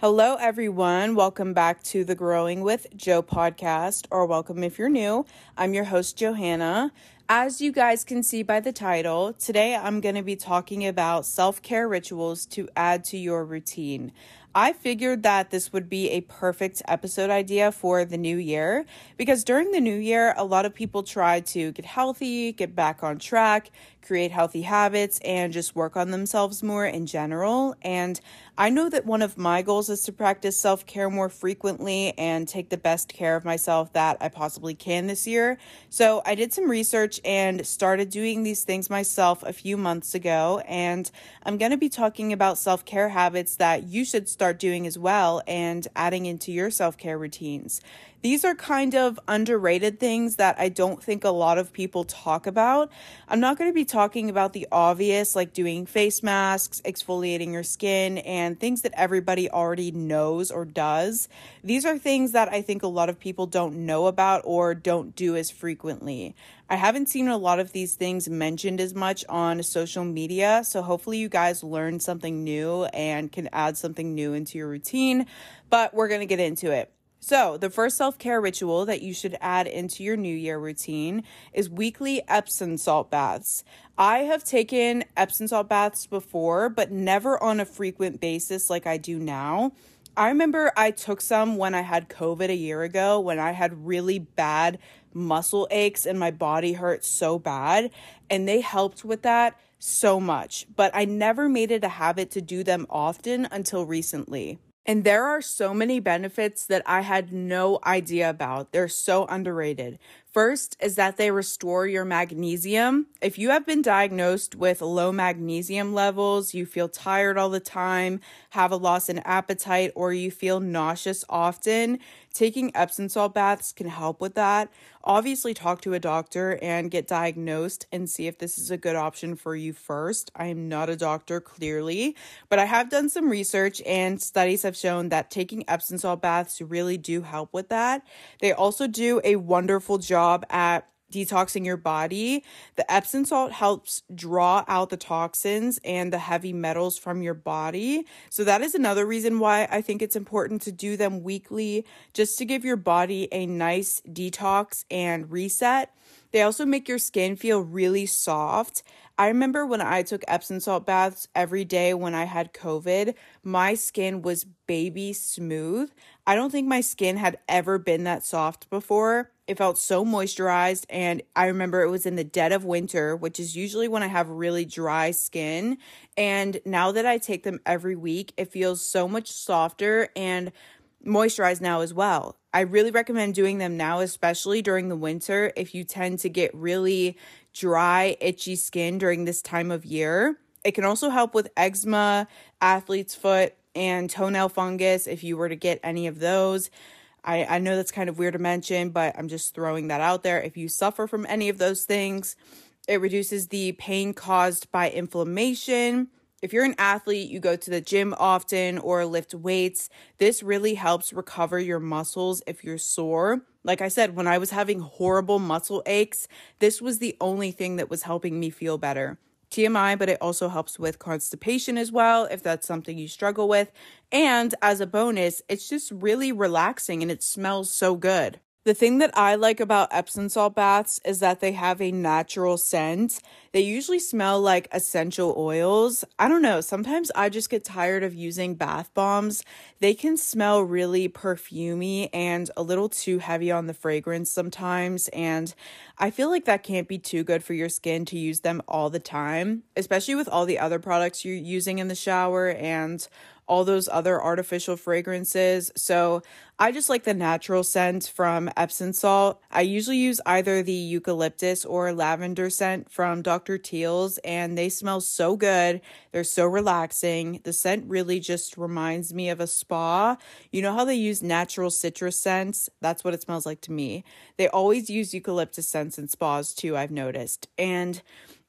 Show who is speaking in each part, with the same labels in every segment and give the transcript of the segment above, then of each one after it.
Speaker 1: Hello, everyone. Welcome back to the Growing with Joe podcast, or welcome if you're new. I'm your host, Johanna. As you guys can see by the title, today I'm going to be talking about self care rituals to add to your routine. I figured that this would be a perfect episode idea for the new year because during the new year, a lot of people try to get healthy, get back on track, create healthy habits, and just work on themselves more in general. And I know that one of my goals is to practice self care more frequently and take the best care of myself that I possibly can this year. So I did some research and started doing these things myself a few months ago. And I'm going to be talking about self care habits that you should start doing as well and adding into your self care routines. These are kind of underrated things that I don't think a lot of people talk about. I'm not going to be talking about the obvious, like doing face masks, exfoliating your skin, and things that everybody already knows or does. These are things that I think a lot of people don't know about or don't do as frequently. I haven't seen a lot of these things mentioned as much on social media, so hopefully you guys learned something new and can add something new into your routine. But we're going to get into it. So, the first self care ritual that you should add into your New Year routine is weekly Epsom salt baths. I have taken Epsom salt baths before, but never on a frequent basis like I do now. I remember I took some when I had COVID a year ago when I had really bad muscle aches and my body hurt so bad, and they helped with that so much. But I never made it a habit to do them often until recently. And there are so many benefits that I had no idea about. They're so underrated. First is that they restore your magnesium. If you have been diagnosed with low magnesium levels, you feel tired all the time, have a loss in appetite, or you feel nauseous often, taking Epsom salt baths can help with that. Obviously, talk to a doctor and get diagnosed and see if this is a good option for you first. I am not a doctor, clearly, but I have done some research and studies have shown that taking Epsom salt baths really do help with that. They also do a wonderful job job at detoxing your body. The Epsom salt helps draw out the toxins and the heavy metals from your body. So, that is another reason why I think it's important to do them weekly, just to give your body a nice detox and reset. They also make your skin feel really soft. I remember when I took Epsom salt baths every day when I had COVID, my skin was baby smooth. I don't think my skin had ever been that soft before. It felt so moisturized. And I remember it was in the dead of winter, which is usually when I have really dry skin. And now that I take them every week, it feels so much softer and moisturized now as well. I really recommend doing them now, especially during the winter if you tend to get really dry, itchy skin during this time of year. It can also help with eczema, athlete's foot, and toenail fungus if you were to get any of those. I, I know that's kind of weird to mention, but I'm just throwing that out there. If you suffer from any of those things, it reduces the pain caused by inflammation. If you're an athlete, you go to the gym often or lift weights, this really helps recover your muscles if you're sore. Like I said, when I was having horrible muscle aches, this was the only thing that was helping me feel better. TMI, but it also helps with constipation as well if that's something you struggle with. And as a bonus, it's just really relaxing and it smells so good. The thing that I like about Epsom salt baths is that they have a natural scent. They usually smell like essential oils. I don't know, sometimes I just get tired of using bath bombs. They can smell really perfumy and a little too heavy on the fragrance sometimes, and I feel like that can't be too good for your skin to use them all the time, especially with all the other products you're using in the shower and all those other artificial fragrances. So I just like the natural scent from Epsom salt. I usually use either the eucalyptus or lavender scent from Dr. Teal's, and they smell so good. They're so relaxing. The scent really just reminds me of a spa. You know how they use natural citrus scents? That's what it smells like to me. They always use eucalyptus scents in spas too, I've noticed. And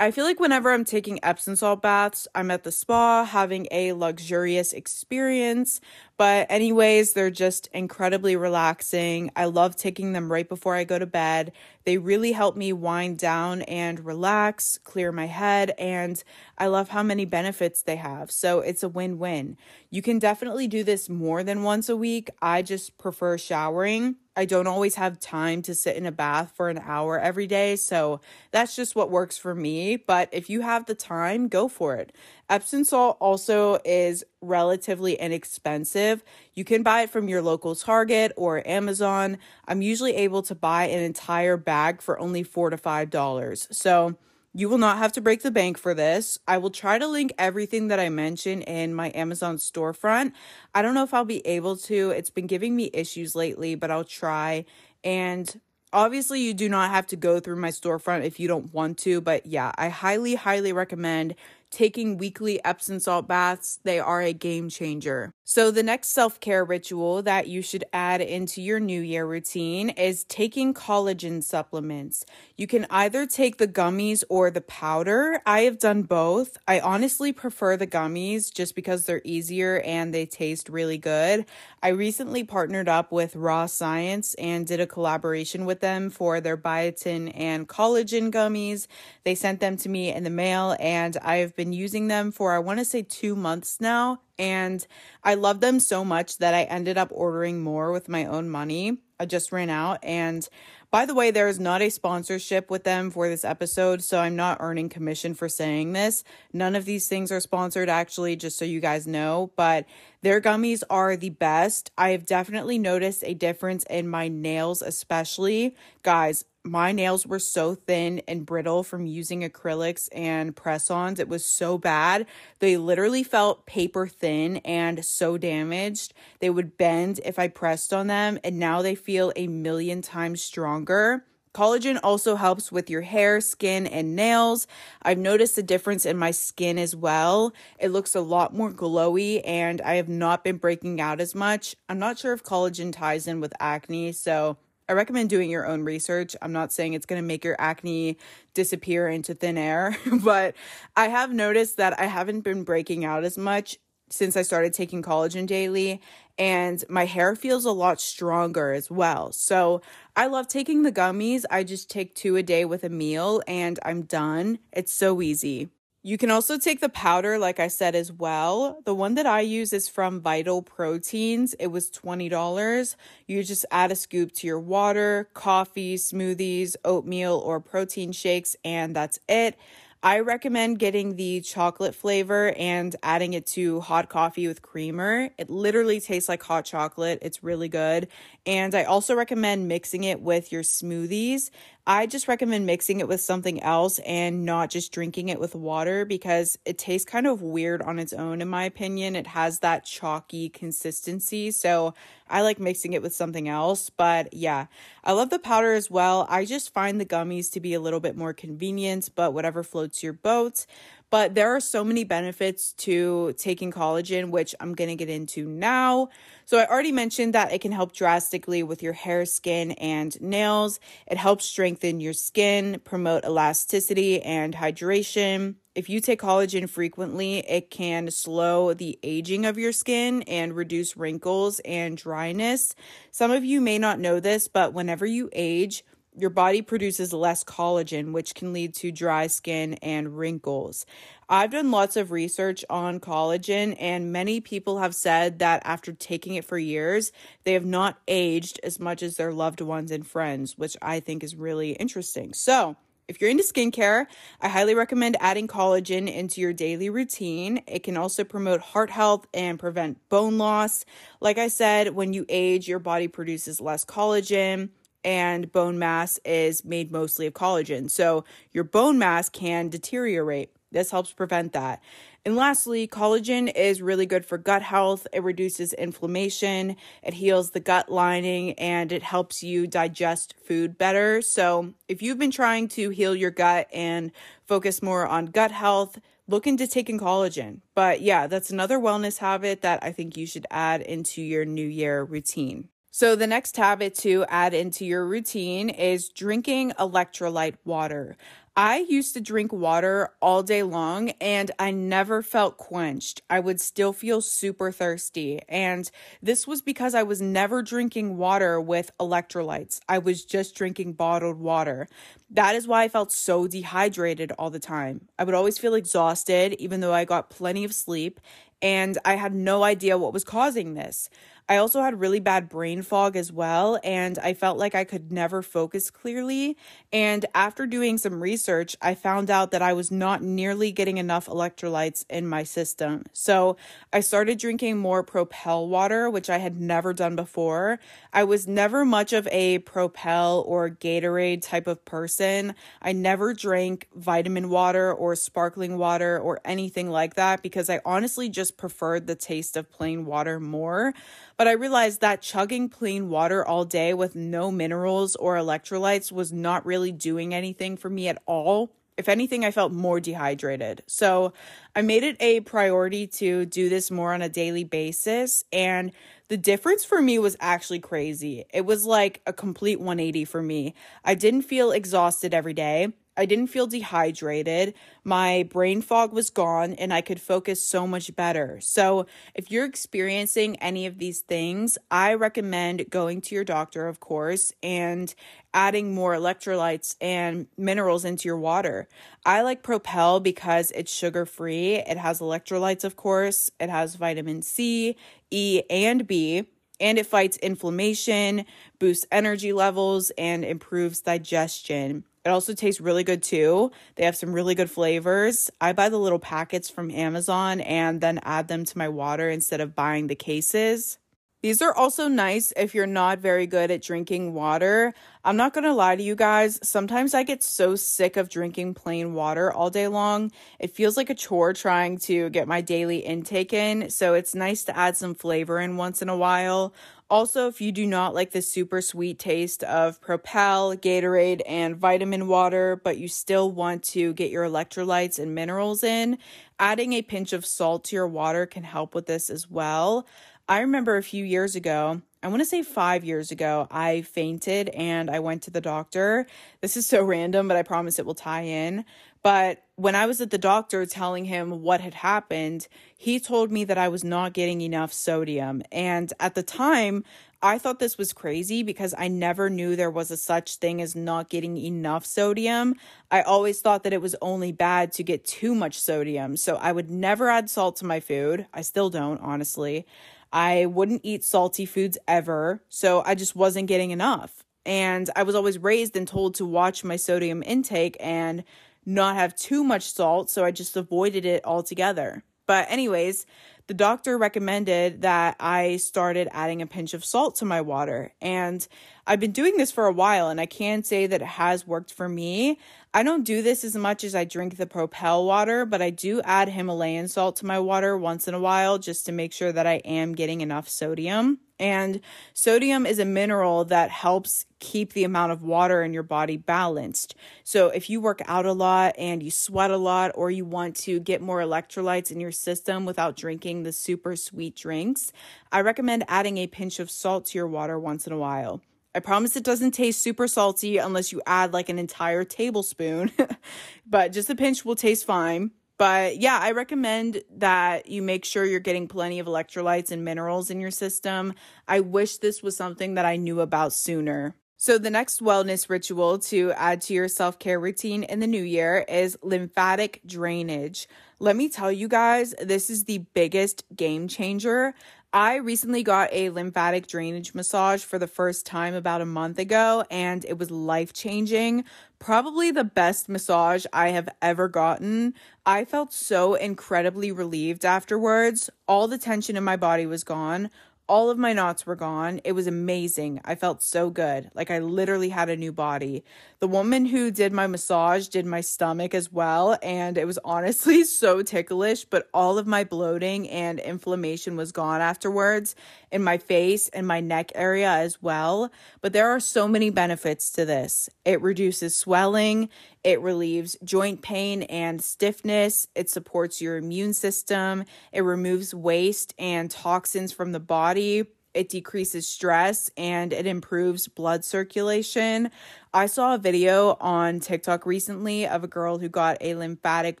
Speaker 1: I feel like whenever I'm taking Epsom salt baths, I'm at the spa having a luxurious experience. But, anyways, they're just incredibly relaxing. I love taking them right before I go to bed. They really help me wind down and relax, clear my head, and I love how many benefits they have. So, it's a win win. You can definitely do this more than once a week. I just prefer showering. I don't always have time to sit in a bath for an hour every day. So that's just what works for me. But if you have the time, go for it. Epsom salt also is relatively inexpensive. You can buy it from your local Target or Amazon. I'm usually able to buy an entire bag for only four to five dollars. So you will not have to break the bank for this. I will try to link everything that I mentioned in my Amazon storefront. I don't know if I'll be able to. It's been giving me issues lately, but I'll try. And obviously, you do not have to go through my storefront if you don't want to. But yeah, I highly, highly recommend taking weekly Epsom salt baths, they are a game changer. So, the next self care ritual that you should add into your New Year routine is taking collagen supplements. You can either take the gummies or the powder. I have done both. I honestly prefer the gummies just because they're easier and they taste really good. I recently partnered up with Raw Science and did a collaboration with them for their biotin and collagen gummies. They sent them to me in the mail, and I've been using them for, I want to say, two months now and I love them so much that I ended up ordering more with my own money. I just ran out. And by the way, there is not a sponsorship with them for this episode, so I'm not earning commission for saying this. None of these things are sponsored, actually, just so you guys know. But their gummies are the best. I have definitely noticed a difference in my nails, especially. Guys, my nails were so thin and brittle from using acrylics and press ons. It was so bad. They literally felt paper thin and so damaged. They would bend if I pressed on them, and now they feel a million times stronger. Collagen also helps with your hair, skin, and nails. I've noticed a difference in my skin as well. It looks a lot more glowy, and I have not been breaking out as much. I'm not sure if collagen ties in with acne, so I recommend doing your own research. I'm not saying it's going to make your acne disappear into thin air, but I have noticed that I haven't been breaking out as much since I started taking collagen daily, and my hair feels a lot stronger as well. So I love taking the gummies. I just take two a day with a meal, and I'm done. It's so easy. You can also take the powder, like I said, as well. The one that I use is from Vital Proteins. It was $20. You just add a scoop to your water, coffee, smoothies, oatmeal, or protein shakes, and that's it. I recommend getting the chocolate flavor and adding it to hot coffee with creamer. It literally tastes like hot chocolate. It's really good. And I also recommend mixing it with your smoothies. I just recommend mixing it with something else and not just drinking it with water because it tastes kind of weird on its own, in my opinion. It has that chalky consistency. So I like mixing it with something else. But yeah, I love the powder as well. I just find the gummies to be a little bit more convenient, but whatever floats your boat. But there are so many benefits to taking collagen, which I'm going to get into now. So, I already mentioned that it can help drastically with your hair, skin, and nails. It helps strengthen your skin, promote elasticity and hydration. If you take collagen frequently, it can slow the aging of your skin and reduce wrinkles and dryness. Some of you may not know this, but whenever you age, your body produces less collagen, which can lead to dry skin and wrinkles. I've done lots of research on collagen, and many people have said that after taking it for years, they have not aged as much as their loved ones and friends, which I think is really interesting. So, if you're into skincare, I highly recommend adding collagen into your daily routine. It can also promote heart health and prevent bone loss. Like I said, when you age, your body produces less collagen and bone mass is made mostly of collagen. So your bone mass can deteriorate. This helps prevent that. And lastly, collagen is really good for gut health. It reduces inflammation, it heals the gut lining, and it helps you digest food better. So, if you've been trying to heal your gut and focus more on gut health, look into taking collagen. But yeah, that's another wellness habit that I think you should add into your new year routine. So, the next habit to add into your routine is drinking electrolyte water. I used to drink water all day long and I never felt quenched. I would still feel super thirsty. And this was because I was never drinking water with electrolytes. I was just drinking bottled water. That is why I felt so dehydrated all the time. I would always feel exhausted, even though I got plenty of sleep, and I had no idea what was causing this. I also had really bad brain fog as well, and I felt like I could never focus clearly. And after doing some research, I found out that I was not nearly getting enough electrolytes in my system. So I started drinking more Propel water, which I had never done before. I was never much of a Propel or Gatorade type of person. I never drank vitamin water or sparkling water or anything like that because I honestly just preferred the taste of plain water more. But I realized that chugging plain water all day with no minerals or electrolytes was not really doing anything for me at all. If anything, I felt more dehydrated. So I made it a priority to do this more on a daily basis. And the difference for me was actually crazy. It was like a complete 180 for me. I didn't feel exhausted every day. I didn't feel dehydrated. My brain fog was gone and I could focus so much better. So, if you're experiencing any of these things, I recommend going to your doctor, of course, and adding more electrolytes and minerals into your water. I like Propel because it's sugar free. It has electrolytes, of course, it has vitamin C, E, and B and it fights inflammation, boosts energy levels, and improves digestion. It also tastes really good too. They have some really good flavors. I buy the little packets from Amazon and then add them to my water instead of buying the cases. These are also nice if you're not very good at drinking water. I'm not gonna lie to you guys, sometimes I get so sick of drinking plain water all day long. It feels like a chore trying to get my daily intake in, so it's nice to add some flavor in once in a while. Also, if you do not like the super sweet taste of Propel, Gatorade, and vitamin water, but you still want to get your electrolytes and minerals in, adding a pinch of salt to your water can help with this as well. I remember a few years ago, I want to say five years ago, I fainted and I went to the doctor. This is so random, but I promise it will tie in. But when I was at the doctor telling him what had happened, he told me that I was not getting enough sodium. And at the time, I thought this was crazy because I never knew there was a such thing as not getting enough sodium. I always thought that it was only bad to get too much sodium. So I would never add salt to my food. I still don't, honestly. I wouldn't eat salty foods ever. So I just wasn't getting enough. And I was always raised and told to watch my sodium intake and not have too much salt, so I just avoided it altogether. But, anyways, the doctor recommended that I started adding a pinch of salt to my water. And I've been doing this for a while, and I can say that it has worked for me. I don't do this as much as I drink the Propel water, but I do add Himalayan salt to my water once in a while just to make sure that I am getting enough sodium. And sodium is a mineral that helps keep the amount of water in your body balanced. So, if you work out a lot and you sweat a lot, or you want to get more electrolytes in your system without drinking the super sweet drinks, I recommend adding a pinch of salt to your water once in a while. I promise it doesn't taste super salty unless you add like an entire tablespoon, but just a pinch will taste fine. But yeah, I recommend that you make sure you're getting plenty of electrolytes and minerals in your system. I wish this was something that I knew about sooner. So, the next wellness ritual to add to your self care routine in the new year is lymphatic drainage. Let me tell you guys, this is the biggest game changer. I recently got a lymphatic drainage massage for the first time about a month ago, and it was life changing. Probably the best massage I have ever gotten. I felt so incredibly relieved afterwards. All the tension in my body was gone. All of my knots were gone. It was amazing. I felt so good. Like I literally had a new body. The woman who did my massage did my stomach as well. And it was honestly so ticklish, but all of my bloating and inflammation was gone afterwards in my face and my neck area as well. But there are so many benefits to this. It reduces swelling, it relieves joint pain and stiffness. It supports your immune system. It removes waste and toxins from the body. It decreases stress, and it improves blood circulation. I saw a video on TikTok recently of a girl who got a lymphatic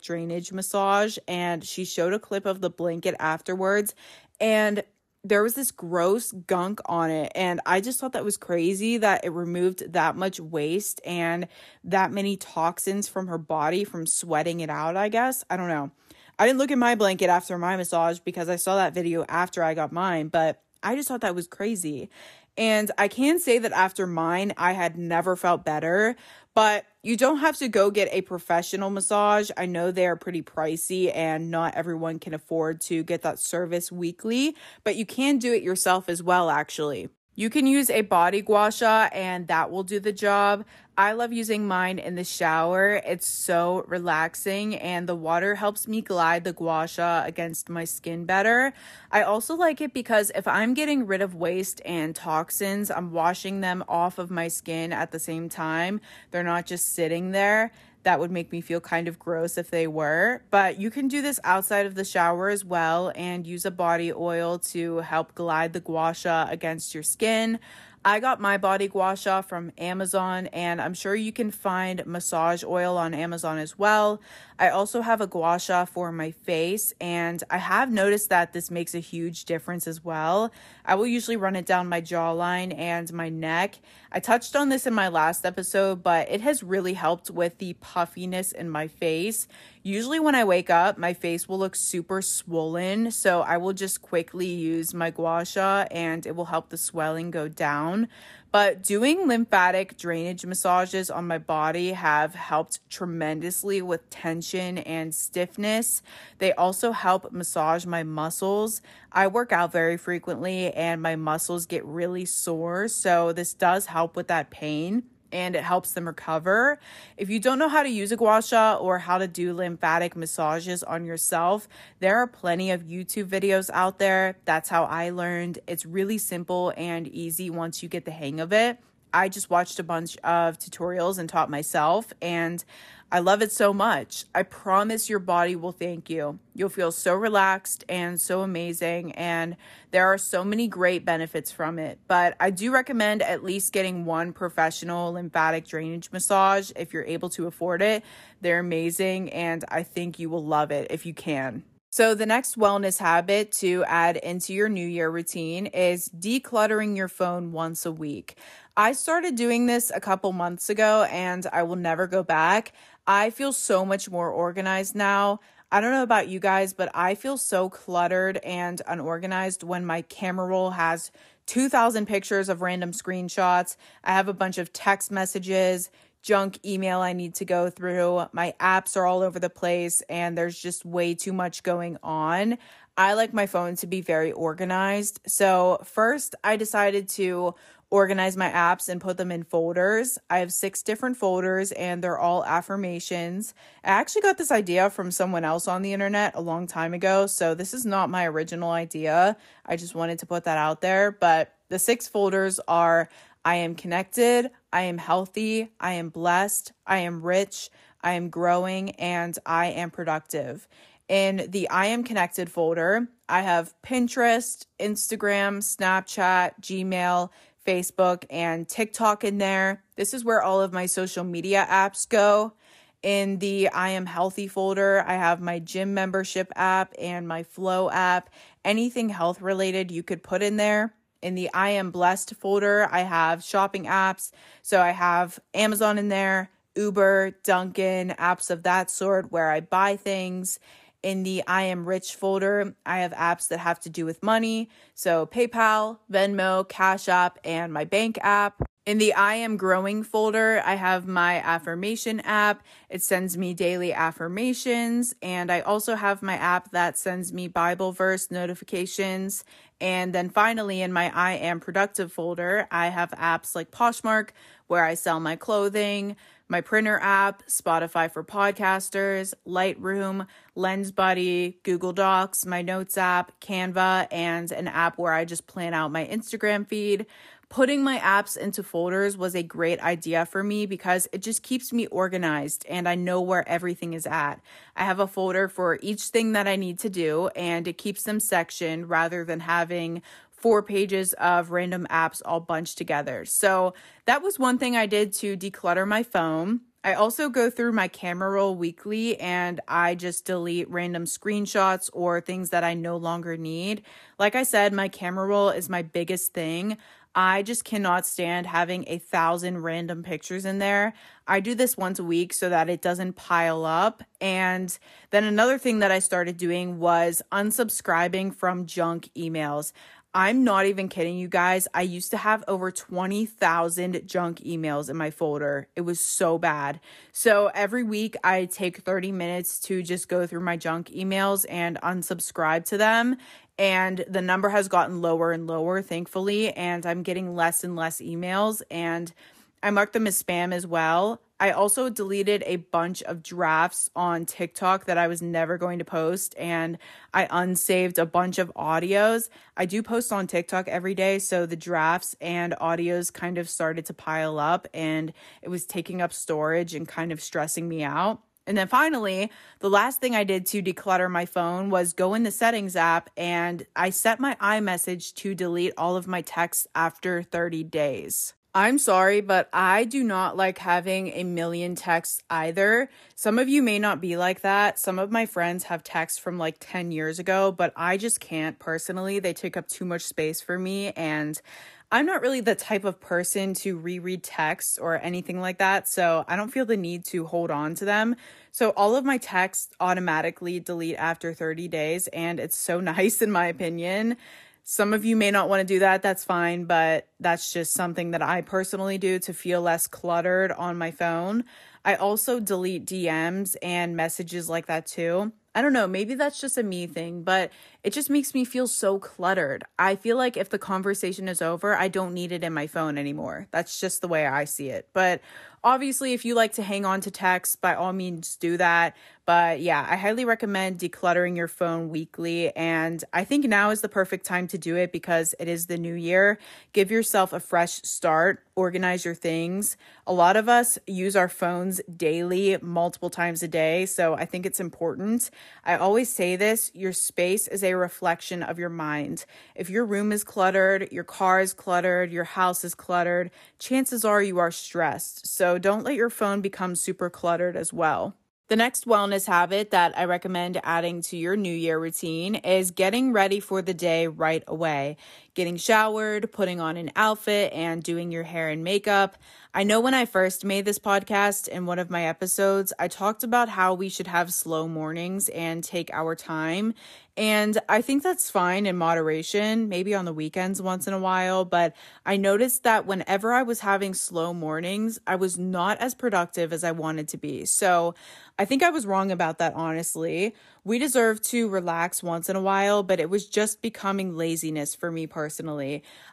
Speaker 1: drainage massage, and she showed a clip of the blanket afterwards. And there was this gross gunk on it and i just thought that was crazy that it removed that much waste and that many toxins from her body from sweating it out i guess i don't know i didn't look at my blanket after my massage because i saw that video after i got mine but i just thought that was crazy and i can say that after mine i had never felt better but you don't have to go get a professional massage. I know they are pretty pricey and not everyone can afford to get that service weekly, but you can do it yourself as well, actually. You can use a body gua sha and that will do the job. I love using mine in the shower. It's so relaxing and the water helps me glide the gua sha against my skin better. I also like it because if I'm getting rid of waste and toxins, I'm washing them off of my skin at the same time. They're not just sitting there that would make me feel kind of gross if they were. But you can do this outside of the shower as well and use a body oil to help glide the gua sha against your skin. I got my body gua sha from Amazon, and I'm sure you can find massage oil on Amazon as well. I also have a gua sha for my face, and I have noticed that this makes a huge difference as well. I will usually run it down my jawline and my neck. I touched on this in my last episode, but it has really helped with the puffiness in my face. Usually, when I wake up, my face will look super swollen, so I will just quickly use my gua sha and it will help the swelling go down. But doing lymphatic drainage massages on my body have helped tremendously with tension and stiffness. They also help massage my muscles. I work out very frequently and my muscles get really sore, so this does help with that pain and it helps them recover. If you don't know how to use a gua sha or how to do lymphatic massages on yourself, there are plenty of YouTube videos out there. That's how I learned. It's really simple and easy once you get the hang of it. I just watched a bunch of tutorials and taught myself, and I love it so much. I promise your body will thank you. You'll feel so relaxed and so amazing, and there are so many great benefits from it. But I do recommend at least getting one professional lymphatic drainage massage if you're able to afford it. They're amazing, and I think you will love it if you can. So, the next wellness habit to add into your new year routine is decluttering your phone once a week. I started doing this a couple months ago and I will never go back. I feel so much more organized now. I don't know about you guys, but I feel so cluttered and unorganized when my camera roll has 2,000 pictures of random screenshots. I have a bunch of text messages, junk email I need to go through. My apps are all over the place, and there's just way too much going on. I like my phone to be very organized. So, first, I decided to organize my apps and put them in folders. I have six different folders and they're all affirmations. I actually got this idea from someone else on the internet a long time ago. So this is not my original idea. I just wanted to put that out there. But the six folders are I am connected, I am healthy, I am blessed, I am rich, I am growing, and I am productive. In the I am connected folder, I have Pinterest, Instagram, Snapchat, Gmail, Facebook, and TikTok in there. This is where all of my social media apps go. In the I am healthy folder, I have my gym membership app and my flow app. Anything health related you could put in there. In the I am blessed folder, I have shopping apps. So I have Amazon in there, Uber, Dunkin', apps of that sort where I buy things in the I am rich folder, I have apps that have to do with money. So PayPal, Venmo, Cash App, and my bank app. In the I am growing folder, I have my affirmation app. It sends me daily affirmations. And I also have my app that sends me Bible verse notifications. And then finally, in my I am productive folder, I have apps like Poshmark, where I sell my clothing, my printer app, Spotify for podcasters, Lightroom, LensBuddy, Google Docs, my notes app, Canva, and an app where I just plan out my Instagram feed. Putting my apps into folders was a great idea for me because it just keeps me organized and I know where everything is at. I have a folder for each thing that I need to do and it keeps them sectioned rather than having four pages of random apps all bunched together. So that was one thing I did to declutter my phone. I also go through my camera roll weekly and I just delete random screenshots or things that I no longer need. Like I said, my camera roll is my biggest thing. I just cannot stand having a thousand random pictures in there. I do this once a week so that it doesn't pile up. And then another thing that I started doing was unsubscribing from junk emails. I'm not even kidding you guys. I used to have over 20,000 junk emails in my folder. It was so bad. So every week I take 30 minutes to just go through my junk emails and unsubscribe to them. And the number has gotten lower and lower, thankfully. And I'm getting less and less emails. And I mark them as spam as well. I also deleted a bunch of drafts on TikTok that I was never going to post, and I unsaved a bunch of audios. I do post on TikTok every day, so the drafts and audios kind of started to pile up, and it was taking up storage and kind of stressing me out. And then finally, the last thing I did to declutter my phone was go in the settings app and I set my iMessage to delete all of my texts after 30 days. I'm sorry, but I do not like having a million texts either. Some of you may not be like that. Some of my friends have texts from like 10 years ago, but I just can't personally. They take up too much space for me. And I'm not really the type of person to reread texts or anything like that. So I don't feel the need to hold on to them. So all of my texts automatically delete after 30 days. And it's so nice, in my opinion. Some of you may not want to do that. That's fine, but that's just something that I personally do to feel less cluttered on my phone. I also delete DMs and messages like that too. I don't know, maybe that's just a me thing, but it just makes me feel so cluttered. I feel like if the conversation is over, I don't need it in my phone anymore. That's just the way I see it. But Obviously, if you like to hang on to text, by all means do that. But yeah, I highly recommend decluttering your phone weekly. And I think now is the perfect time to do it because it is the new year. Give yourself a fresh start, organize your things. A lot of us use our phones daily, multiple times a day. So I think it's important. I always say this your space is a reflection of your mind. If your room is cluttered, your car is cluttered, your house is cluttered, chances are you are stressed. So don't let your phone become super cluttered as well. The next wellness habit that I recommend adding to your new year routine is getting ready for the day right away. Getting showered, putting on an outfit, and doing your hair and makeup. I know when I first made this podcast in one of my episodes, I talked about how we should have slow mornings and take our time. And I think that's fine in moderation, maybe on the weekends once in a while. But I noticed that whenever I was having slow mornings, I was not as productive as I wanted to be. So I think I was wrong about that, honestly. We deserve to relax once in a while, but it was just becoming laziness for me personally.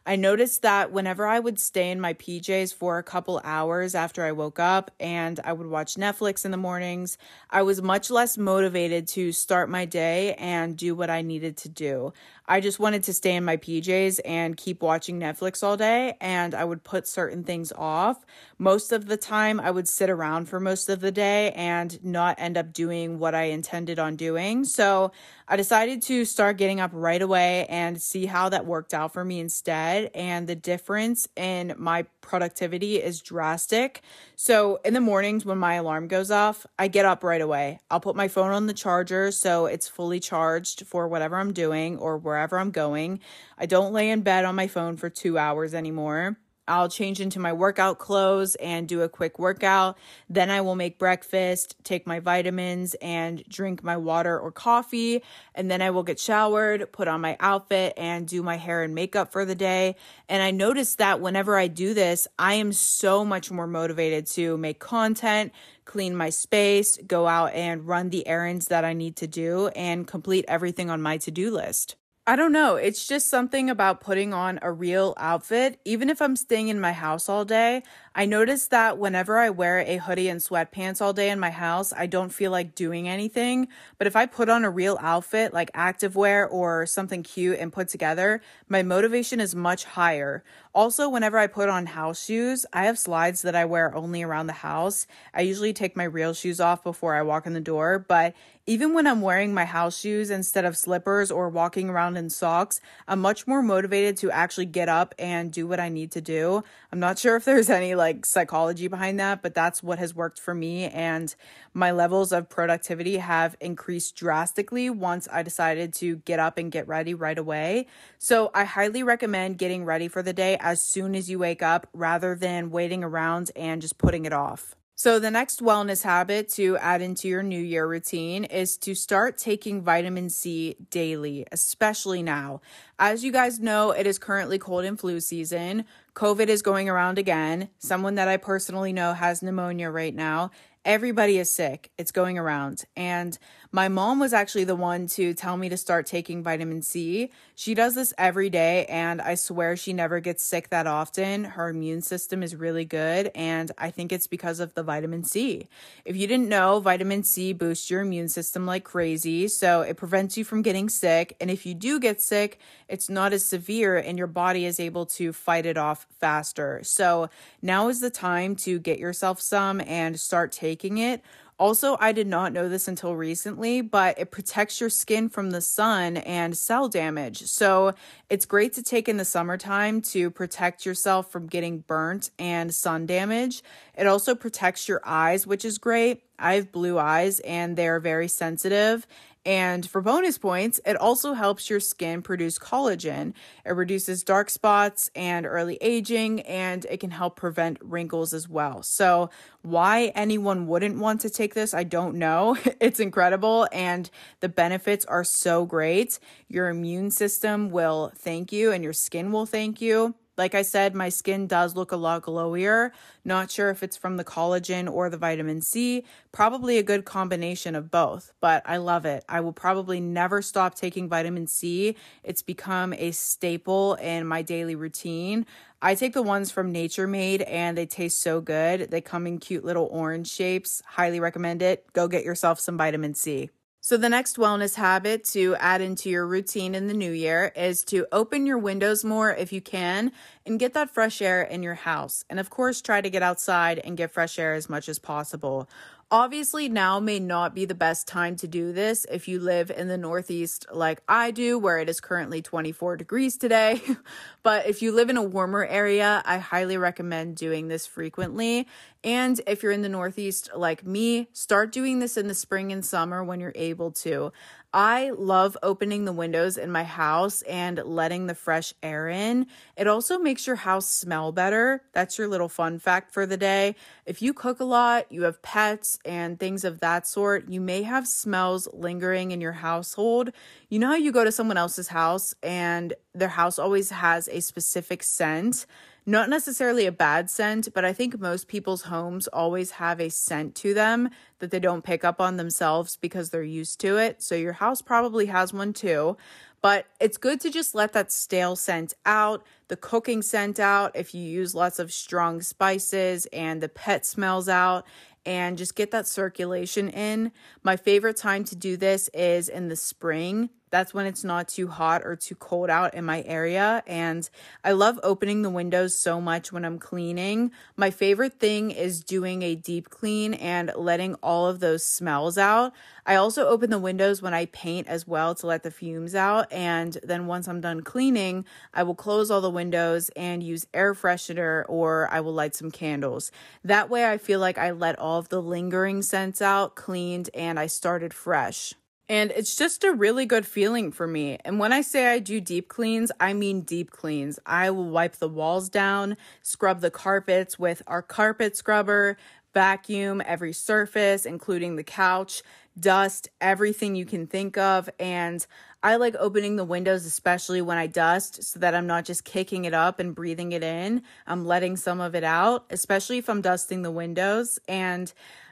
Speaker 1: I noticed that whenever I would stay in my PJs for a couple hours after I woke up and I would watch Netflix in the mornings, I was much less motivated to start my day and do what I needed to do. I just wanted to stay in my PJs and keep watching Netflix all day, and I would put certain things off. Most of the time, I would sit around for most of the day and not end up doing what I intended on doing. So I decided to start getting up right away and see how that worked out for me instead. And the difference in my productivity is drastic. So in the mornings when my alarm goes off, I get up right away. I'll put my phone on the charger so it's fully charged for whatever I'm doing or wherever I'm going. I don't lay in bed on my phone for two hours anymore. I'll change into my workout clothes and do a quick workout. Then I will make breakfast, take my vitamins, and drink my water or coffee. And then I will get showered, put on my outfit, and do my hair and makeup for the day. And I notice that whenever I do this, I am so much more motivated to make content, clean my space, go out and run the errands that I need to do, and complete everything on my to do list. I don't know. It's just something about putting on a real outfit. Even if I'm staying in my house all day, I noticed that whenever I wear a hoodie and sweatpants all day in my house, I don't feel like doing anything. But if I put on a real outfit like activewear or something cute and put together, my motivation is much higher. Also, whenever I put on house shoes, I have slides that I wear only around the house. I usually take my real shoes off before I walk in the door, but even when I'm wearing my house shoes instead of slippers or walking around in socks, I'm much more motivated to actually get up and do what I need to do. I'm not sure if there's any like psychology behind that, but that's what has worked for me. And my levels of productivity have increased drastically once I decided to get up and get ready right away. So I highly recommend getting ready for the day as soon as you wake up rather than waiting around and just putting it off. So, the next wellness habit to add into your new year routine is to start taking vitamin C daily, especially now. As you guys know, it is currently cold and flu season. COVID is going around again. Someone that I personally know has pneumonia right now. Everybody is sick. It's going around. And my mom was actually the one to tell me to start taking vitamin C. She does this every day, and I swear she never gets sick that often. Her immune system is really good, and I think it's because of the vitamin C. If you didn't know, vitamin C boosts your immune system like crazy, so it prevents you from getting sick. And if you do get sick, it's not as severe, and your body is able to fight it off faster. So now is the time to get yourself some and start taking it. Also, I did not know this until recently, but it protects your skin from the sun and cell damage. So it's great to take in the summertime to protect yourself from getting burnt and sun damage. It also protects your eyes, which is great. I have blue eyes and they're very sensitive. And for bonus points, it also helps your skin produce collagen. It reduces dark spots and early aging, and it can help prevent wrinkles as well. So, why anyone wouldn't want to take this, I don't know. It's incredible, and the benefits are so great. Your immune system will thank you, and your skin will thank you. Like I said, my skin does look a lot glowier. Not sure if it's from the collagen or the vitamin C. Probably a good combination of both, but I love it. I will probably never stop taking vitamin C. It's become a staple in my daily routine. I take the ones from Nature Made and they taste so good. They come in cute little orange shapes. Highly recommend it. Go get yourself some vitamin C. So, the next wellness habit to add into your routine in the new year is to open your windows more if you can and get that fresh air in your house. And of course, try to get outside and get fresh air as much as possible. Obviously, now may not be the best time to do this if you live in the Northeast like I do, where it is currently 24 degrees today. but if you live in a warmer area, I highly recommend doing this frequently. And if you're in the Northeast like me, start doing this in the spring and summer when you're able to. I love opening the windows in my house and letting the fresh air in. It also makes your house smell better. That's your little fun fact for the day. If you cook a lot, you have pets and things of that sort, you may have smells lingering in your household. You know how you go to someone else's house and their house always has a specific scent? Not necessarily a bad scent, but I think most people's homes always have a scent to them that they don't pick up on themselves because they're used to it. So your house probably has one too. But it's good to just let that stale scent out, the cooking scent out if you use lots of strong spices, and the pet smells out, and just get that circulation in. My favorite time to do this is in the spring that's when it's not too hot or too cold out in my area. And I love opening the windows so much when I'm cleaning. My favorite thing is doing a deep clean and letting all of those smells out. I also open the windows when I paint as well to let the fumes out. And then once I'm done cleaning, I will close all the windows and use air freshener or I will light some candles. That way, I feel like I let all of the lingering scents out, cleaned, and I started fresh. And it's just a really good feeling for me. And when I say I do deep cleans, I mean deep cleans. I will wipe the walls down, scrub the carpets with our carpet scrubber, vacuum every surface, including the couch, dust everything you can think of. And I like opening the windows, especially when I dust, so that I'm not just kicking it up and breathing it in. I'm letting some of it out, especially if I'm dusting the windows. And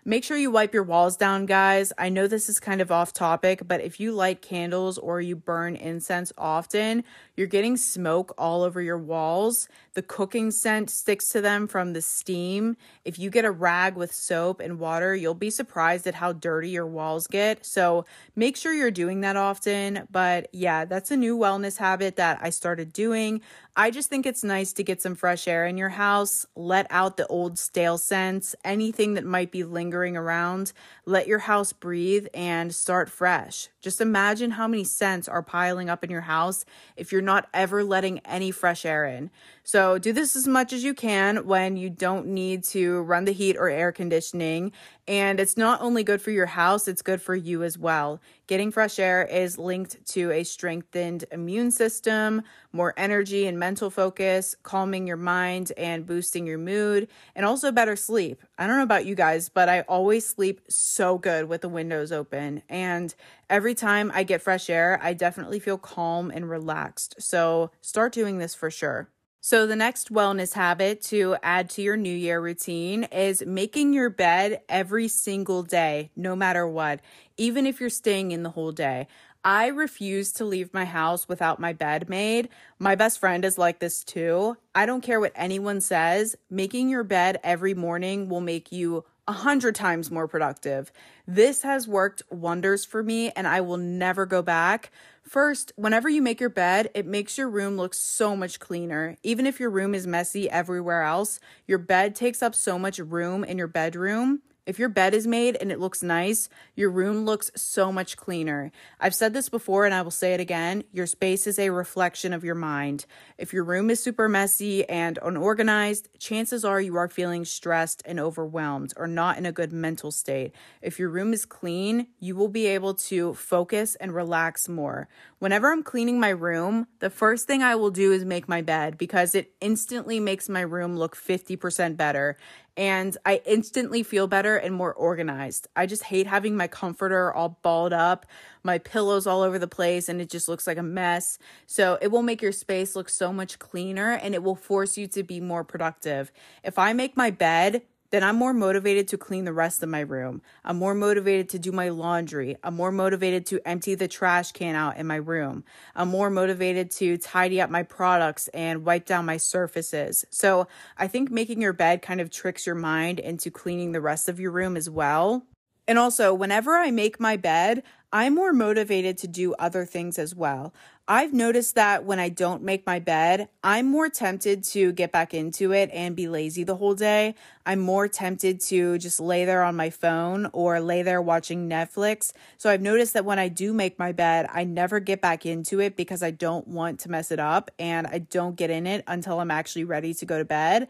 Speaker 1: Make sure you wipe your walls down, guys. I know this is kind of off topic, but if you light candles or you burn incense often, you're getting smoke all over your walls. The cooking scent sticks to them from the steam. If you get a rag with soap and water, you'll be surprised at how dirty your walls get. So make sure you're doing that often. But yeah, that's a new wellness habit that I started doing. I just think it's nice to get some fresh air in your house, let out the old stale scents, anything that might be lingering around. Let your house breathe and start fresh. Just imagine how many scents are piling up in your house if you're not ever letting any fresh air in. So, do this as much as you can when you don't need to run the heat or air conditioning. And it's not only good for your house, it's good for you as well. Getting fresh air is linked to a strengthened immune system, more energy and mental focus, calming your mind and boosting your mood, and also better sleep. I don't know about you guys, but I always sleep so good with the windows open. And every time I get fresh air, I definitely feel calm and relaxed. So start doing this for sure. So, the next wellness habit to add to your New Year routine is making your bed every single day, no matter what, even if you're staying in the whole day. I refuse to leave my house without my bed made. My best friend is like this too. I don't care what anyone says, making your bed every morning will make you a hundred times more productive. This has worked wonders for me and I will never go back. First, whenever you make your bed, it makes your room look so much cleaner. Even if your room is messy everywhere else, your bed takes up so much room in your bedroom if your bed is made and it looks nice, your room looks so much cleaner. I've said this before and I will say it again your space is a reflection of your mind. If your room is super messy and unorganized, chances are you are feeling stressed and overwhelmed or not in a good mental state. If your room is clean, you will be able to focus and relax more. Whenever I'm cleaning my room, the first thing I will do is make my bed because it instantly makes my room look 50% better and I instantly feel better and more organized. I just hate having my comforter all balled up, my pillows all over the place, and it just looks like a mess. So it will make your space look so much cleaner and it will force you to be more productive. If I make my bed, then I'm more motivated to clean the rest of my room. I'm more motivated to do my laundry. I'm more motivated to empty the trash can out in my room. I'm more motivated to tidy up my products and wipe down my surfaces. So I think making your bed kind of tricks your mind into cleaning the rest of your room as well. And also, whenever I make my bed, I'm more motivated to do other things as well. I've noticed that when I don't make my bed, I'm more tempted to get back into it and be lazy the whole day. I'm more tempted to just lay there on my phone or lay there watching Netflix. So I've noticed that when I do make my bed, I never get back into it because I don't want to mess it up and I don't get in it until I'm actually ready to go to bed.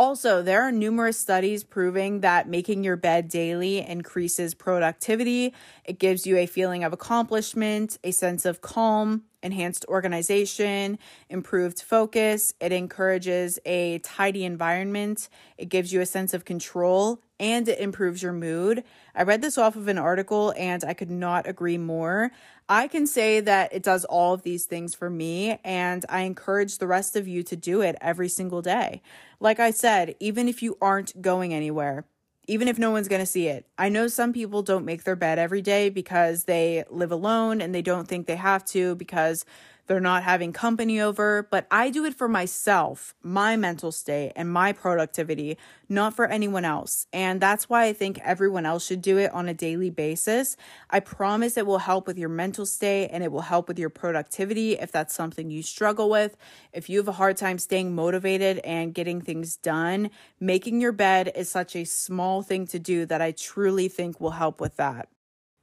Speaker 1: Also, there are numerous studies proving that making your bed daily increases productivity. It gives you a feeling of accomplishment, a sense of calm, enhanced organization, improved focus. It encourages a tidy environment. It gives you a sense of control and it improves your mood. I read this off of an article and I could not agree more. I can say that it does all of these things for me, and I encourage the rest of you to do it every single day. Like I said, even if you aren't going anywhere, even if no one's going to see it. I know some people don't make their bed every day because they live alone and they don't think they have to because they're not having company over, but I do it for myself, my mental state, and my productivity, not for anyone else. And that's why I think everyone else should do it on a daily basis. I promise it will help with your mental state and it will help with your productivity if that's something you struggle with. If you have a hard time staying motivated and getting things done, making your bed is such a small thing to do that I truly think will help with that.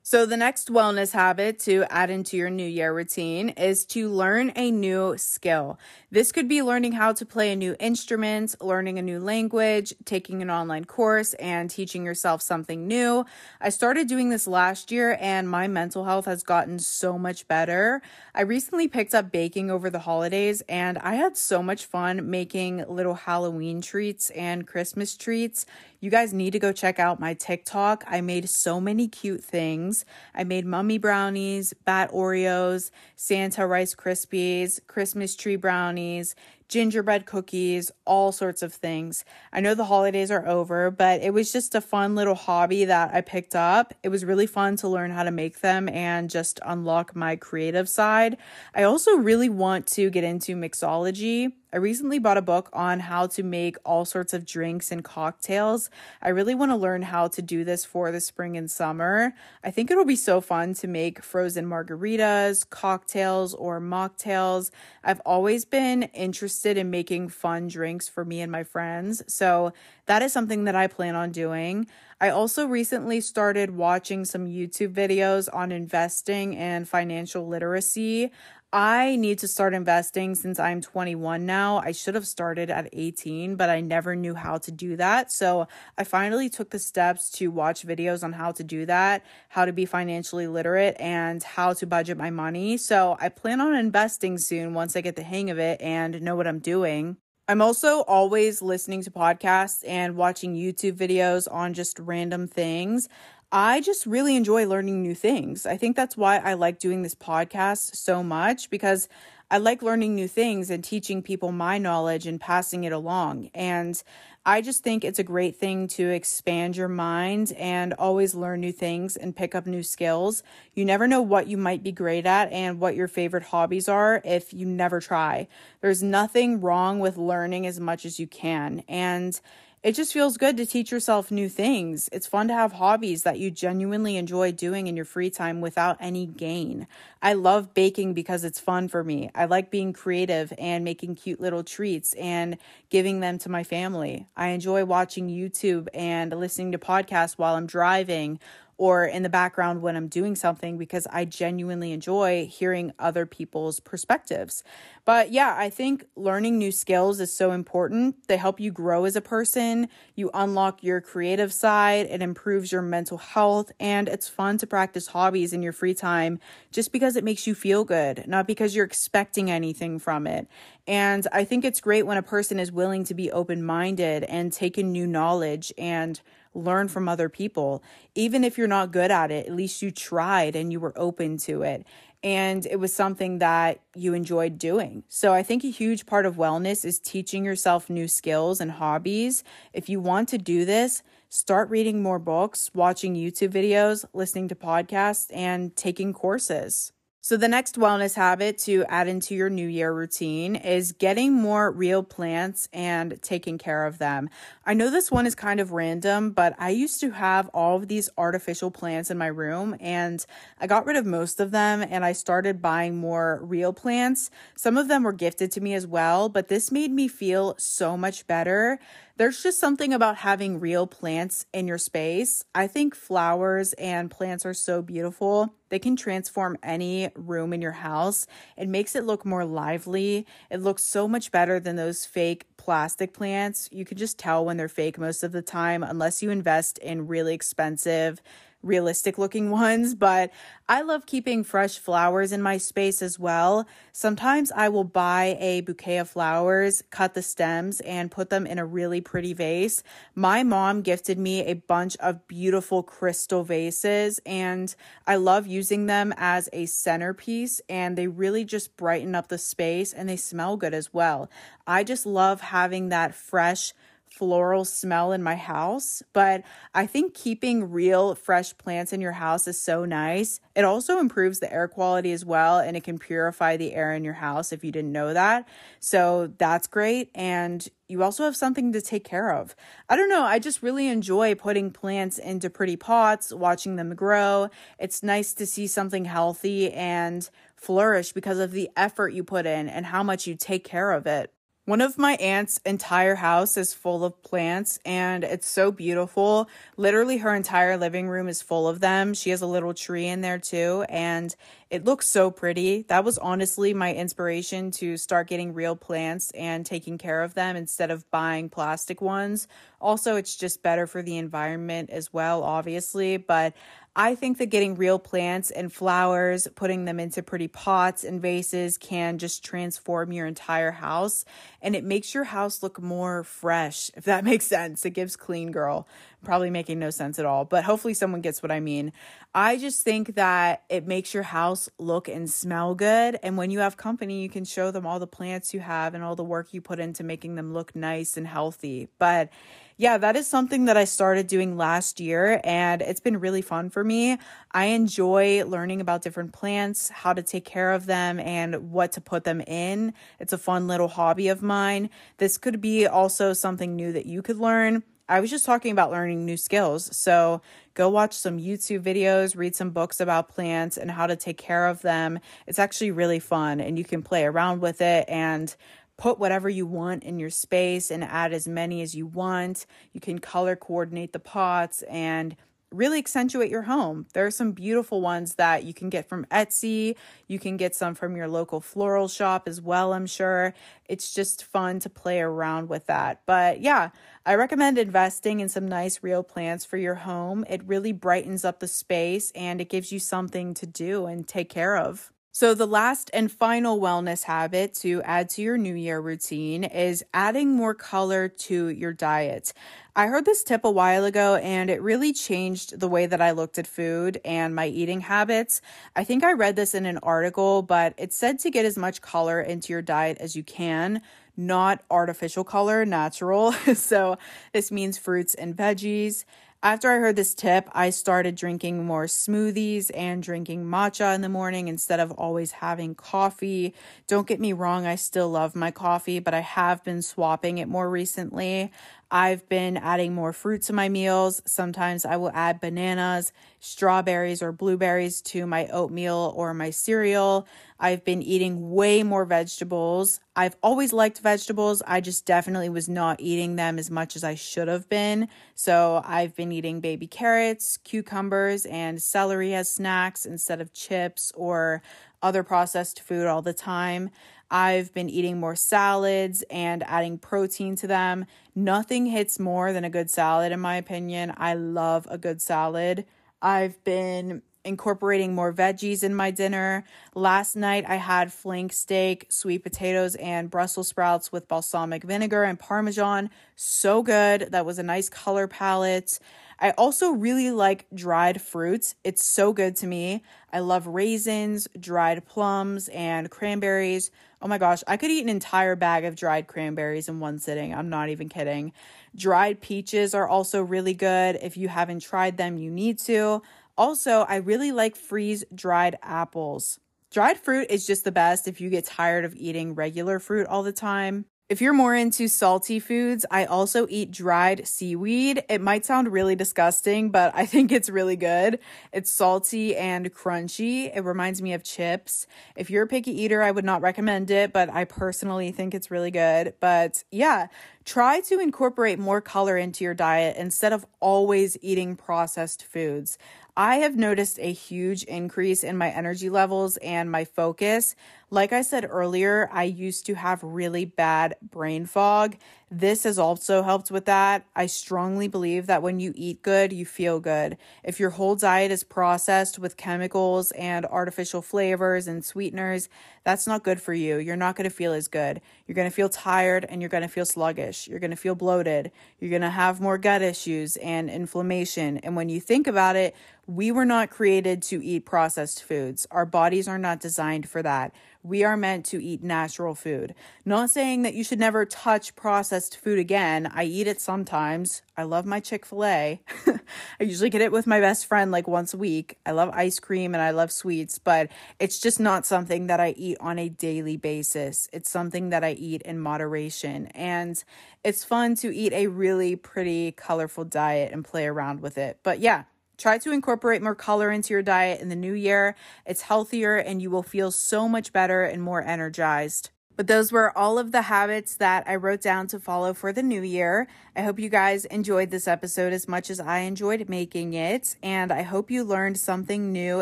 Speaker 1: So, the next wellness habit to add into your new year routine is to learn a new skill. This could be learning how to play a new instrument, learning a new language, taking an online course, and teaching yourself something new. I started doing this last year and my mental health has gotten so much better. I recently picked up baking over the holidays and I had so much fun making little Halloween treats and Christmas treats. You guys need to go check out my TikTok. I made so many cute things. I made mummy brownies, bat Oreos, Santa Rice Krispies, Christmas tree brownies, gingerbread cookies, all sorts of things. I know the holidays are over, but it was just a fun little hobby that I picked up. It was really fun to learn how to make them and just unlock my creative side. I also really want to get into mixology. I recently bought a book on how to make all sorts of drinks and cocktails. I really want to learn how to do this for the spring and summer. I think it'll be so fun to make frozen margaritas, cocktails, or mocktails. I've always been interested in making fun drinks for me and my friends, so that is something that I plan on doing. I also recently started watching some YouTube videos on investing and financial literacy. I need to start investing since I'm 21 now. I should have started at 18, but I never knew how to do that. So I finally took the steps to watch videos on how to do that, how to be financially literate, and how to budget my money. So I plan on investing soon once I get the hang of it and know what I'm doing. I'm also always listening to podcasts and watching YouTube videos on just random things. I just really enjoy learning new things. I think that's why I like doing this podcast so much because I like learning new things and teaching people my knowledge and passing it along. And I just think it's a great thing to expand your mind and always learn new things and pick up new skills. You never know what you might be great at and what your favorite hobbies are if you never try. There's nothing wrong with learning as much as you can. And it just feels good to teach yourself new things. It's fun to have hobbies that you genuinely enjoy doing in your free time without any gain. I love baking because it's fun for me. I like being creative and making cute little treats and giving them to my family. I enjoy watching YouTube and listening to podcasts while I'm driving or in the background when I'm doing something because I genuinely enjoy hearing other people's perspectives. But yeah, I think learning new skills is so important. They help you grow as a person, you unlock your creative side, it improves your mental health, and it's fun to practice hobbies in your free time just because it makes you feel good, not because you're expecting anything from it. And I think it's great when a person is willing to be open minded and take in new knowledge and learn from other people. Even if you're not good at it, at least you tried and you were open to it. And it was something that you enjoyed doing. So I think a huge part of wellness is teaching yourself new skills and hobbies. If you want to do this, start reading more books, watching YouTube videos, listening to podcasts, and taking courses. So, the next wellness habit to add into your new year routine is getting more real plants and taking care of them. I know this one is kind of random, but I used to have all of these artificial plants in my room and I got rid of most of them and I started buying more real plants. Some of them were gifted to me as well, but this made me feel so much better there's just something about having real plants in your space. I think flowers and plants are so beautiful. They can transform any room in your house. It makes it look more lively. It looks so much better than those fake plastic plants. You can just tell when they're fake most of the time, unless you invest in really expensive realistic looking ones, but I love keeping fresh flowers in my space as well. Sometimes I will buy a bouquet of flowers, cut the stems, and put them in a really pretty vase. My mom gifted me a bunch of beautiful crystal vases, and I love using them as a centerpiece, and they really just brighten up the space and they smell good as well. I just love having that fresh floral smell in my house, but I think keeping real fresh plants in your house is so nice. It also improves the air quality as well, and it can purify the air in your house if you didn't know that. So that's great. And you also have something to take care of. I don't know, I just really enjoy putting plants into pretty pots, watching them grow. It's nice to see something healthy and flourish because of the effort you put in and how much you take care of it. One of my aunt's entire house is full of plants and it's so beautiful. Literally, her entire living room is full of them. She has a little tree in there too, and It looks so pretty. That was honestly my inspiration to start getting real plants and taking care of them instead of buying plastic ones. Also, it's just better for the environment as well, obviously. But I think that getting real plants and flowers, putting them into pretty pots and vases can just transform your entire house and it makes your house look more fresh, if that makes sense. It gives clean girl. Probably making no sense at all, but hopefully someone gets what I mean. I just think that it makes your house look and smell good. And when you have company, you can show them all the plants you have and all the work you put into making them look nice and healthy. But yeah, that is something that I started doing last year and it's been really fun for me. I enjoy learning about different plants, how to take care of them, and what to put them in. It's a fun little hobby of mine. This could be also something new that you could learn. I was just talking about learning new skills. So go watch some YouTube videos, read some books about plants and how to take care of them. It's actually really fun and you can play around with it and put whatever you want in your space and add as many as you want. You can color coordinate the pots and really accentuate your home. There are some beautiful ones that you can get from Etsy. You can get some from your local floral shop as well, I'm sure. It's just fun to play around with that. But yeah, I recommend investing in some nice real plants for your home. It really brightens up the space and it gives you something to do and take care of. So, the last and final wellness habit to add to your new year routine is adding more color to your diet. I heard this tip a while ago and it really changed the way that I looked at food and my eating habits. I think I read this in an article, but it said to get as much color into your diet as you can, not artificial color, natural. so, this means fruits and veggies. After I heard this tip, I started drinking more smoothies and drinking matcha in the morning instead of always having coffee. Don't get me wrong, I still love my coffee, but I have been swapping it more recently. I've been adding more fruit to my meals. Sometimes I will add bananas, strawberries, or blueberries to my oatmeal or my cereal. I've been eating way more vegetables. I've always liked vegetables. I just definitely was not eating them as much as I should have been. So I've been eating baby carrots, cucumbers, and celery as snacks instead of chips or other processed food all the time. I've been eating more salads and adding protein to them. Nothing hits more than a good salad, in my opinion. I love a good salad. I've been incorporating more veggies in my dinner. Last night I had flank steak, sweet potatoes, and Brussels sprouts with balsamic vinegar and parmesan. So good. That was a nice color palette. I also really like dried fruits. It's so good to me. I love raisins, dried plums, and cranberries. Oh my gosh, I could eat an entire bag of dried cranberries in one sitting. I'm not even kidding. Dried peaches are also really good. If you haven't tried them, you need to. Also, I really like freeze dried apples. Dried fruit is just the best if you get tired of eating regular fruit all the time. If you're more into salty foods, I also eat dried seaweed. It might sound really disgusting, but I think it's really good. It's salty and crunchy. It reminds me of chips. If you're a picky eater, I would not recommend it, but I personally think it's really good. But yeah, try to incorporate more color into your diet instead of always eating processed foods. I have noticed a huge increase in my energy levels and my focus. Like I said earlier, I used to have really bad brain fog. This has also helped with that. I strongly believe that when you eat good, you feel good. If your whole diet is processed with chemicals and artificial flavors and sweeteners, that's not good for you. You're not going to feel as good. You're going to feel tired and you're going to feel sluggish. You're going to feel bloated. You're going to have more gut issues and inflammation. And when you think about it, we were not created to eat processed foods. Our bodies are not designed for that. We are meant to eat natural food. Not saying that you should never touch processed food again. I eat it sometimes. I love my Chick fil A. I usually get it with my best friend like once a week. I love ice cream and I love sweets, but it's just not something that I eat on a daily basis. It's something that I eat in moderation. And it's fun to eat a really pretty, colorful diet and play around with it. But yeah, Try to incorporate more color into your diet in the new year. It's healthier and you will feel so much better and more energized. But those were all of the habits that I wrote down to follow for the new year. I hope you guys enjoyed this episode as much as I enjoyed making it, and I hope you learned something new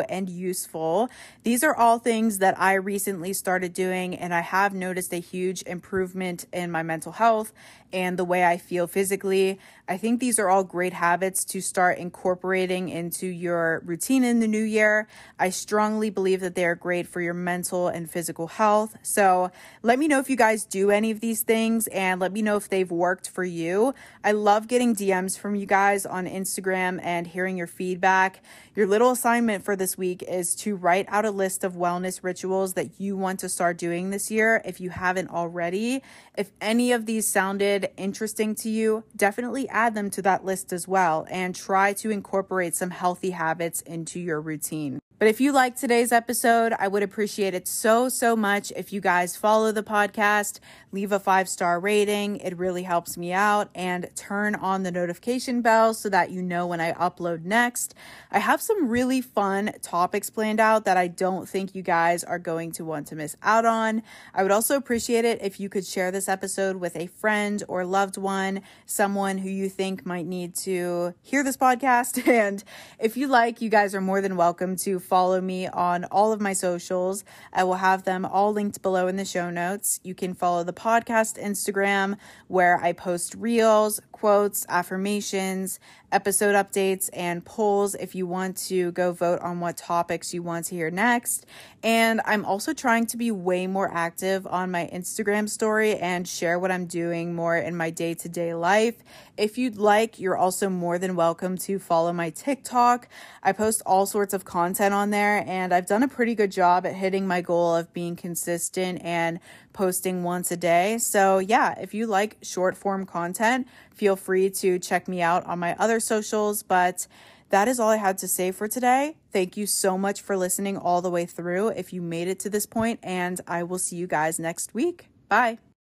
Speaker 1: and useful. These are all things that I recently started doing, and I have noticed a huge improvement in my mental health and the way I feel physically. I think these are all great habits to start incorporating into your routine in the new year. I strongly believe that they are great for your mental and physical health. So let me know if you guys do any of these things and let me know if they've worked for you. I love getting DMs from you guys on Instagram and hearing your feedback. Your little assignment for this week is to write out a list of wellness rituals that you want to start doing this year if you haven't already. If any of these sounded interesting to you, definitely add them to that list as well and try to incorporate some healthy habits into your routine. But if you like today's episode, I would appreciate it so, so much if you guys follow the podcast, leave a five star rating. It really helps me out and turn on the notification bell so that you know when I upload next. I have some really fun topics planned out that I don't think you guys are going to want to miss out on. I would also appreciate it if you could share this episode with a friend or loved one, someone who you think might need to hear this podcast. And if you like, you guys are more than welcome to follow me on all of my socials. I will have them all linked below in the show notes. You can follow the podcast Instagram where I post reels, quotes, affirmations, episode updates, and polls if you want to go vote on what topics you want to hear next. And I'm also trying to be way more active on my Instagram story and share what I'm doing more in my day to day life. If you'd like, you're also more than welcome to follow my TikTok. I post all sorts of content on there, and I've done a pretty good job at hitting my goal of being consistent and posting once a day. So, yeah, if you like short form content, feel free to check me out on my other socials. But that is all I had to say for today. Thank you so much for listening all the way through if you made it to this point, and I will see you guys next week. Bye.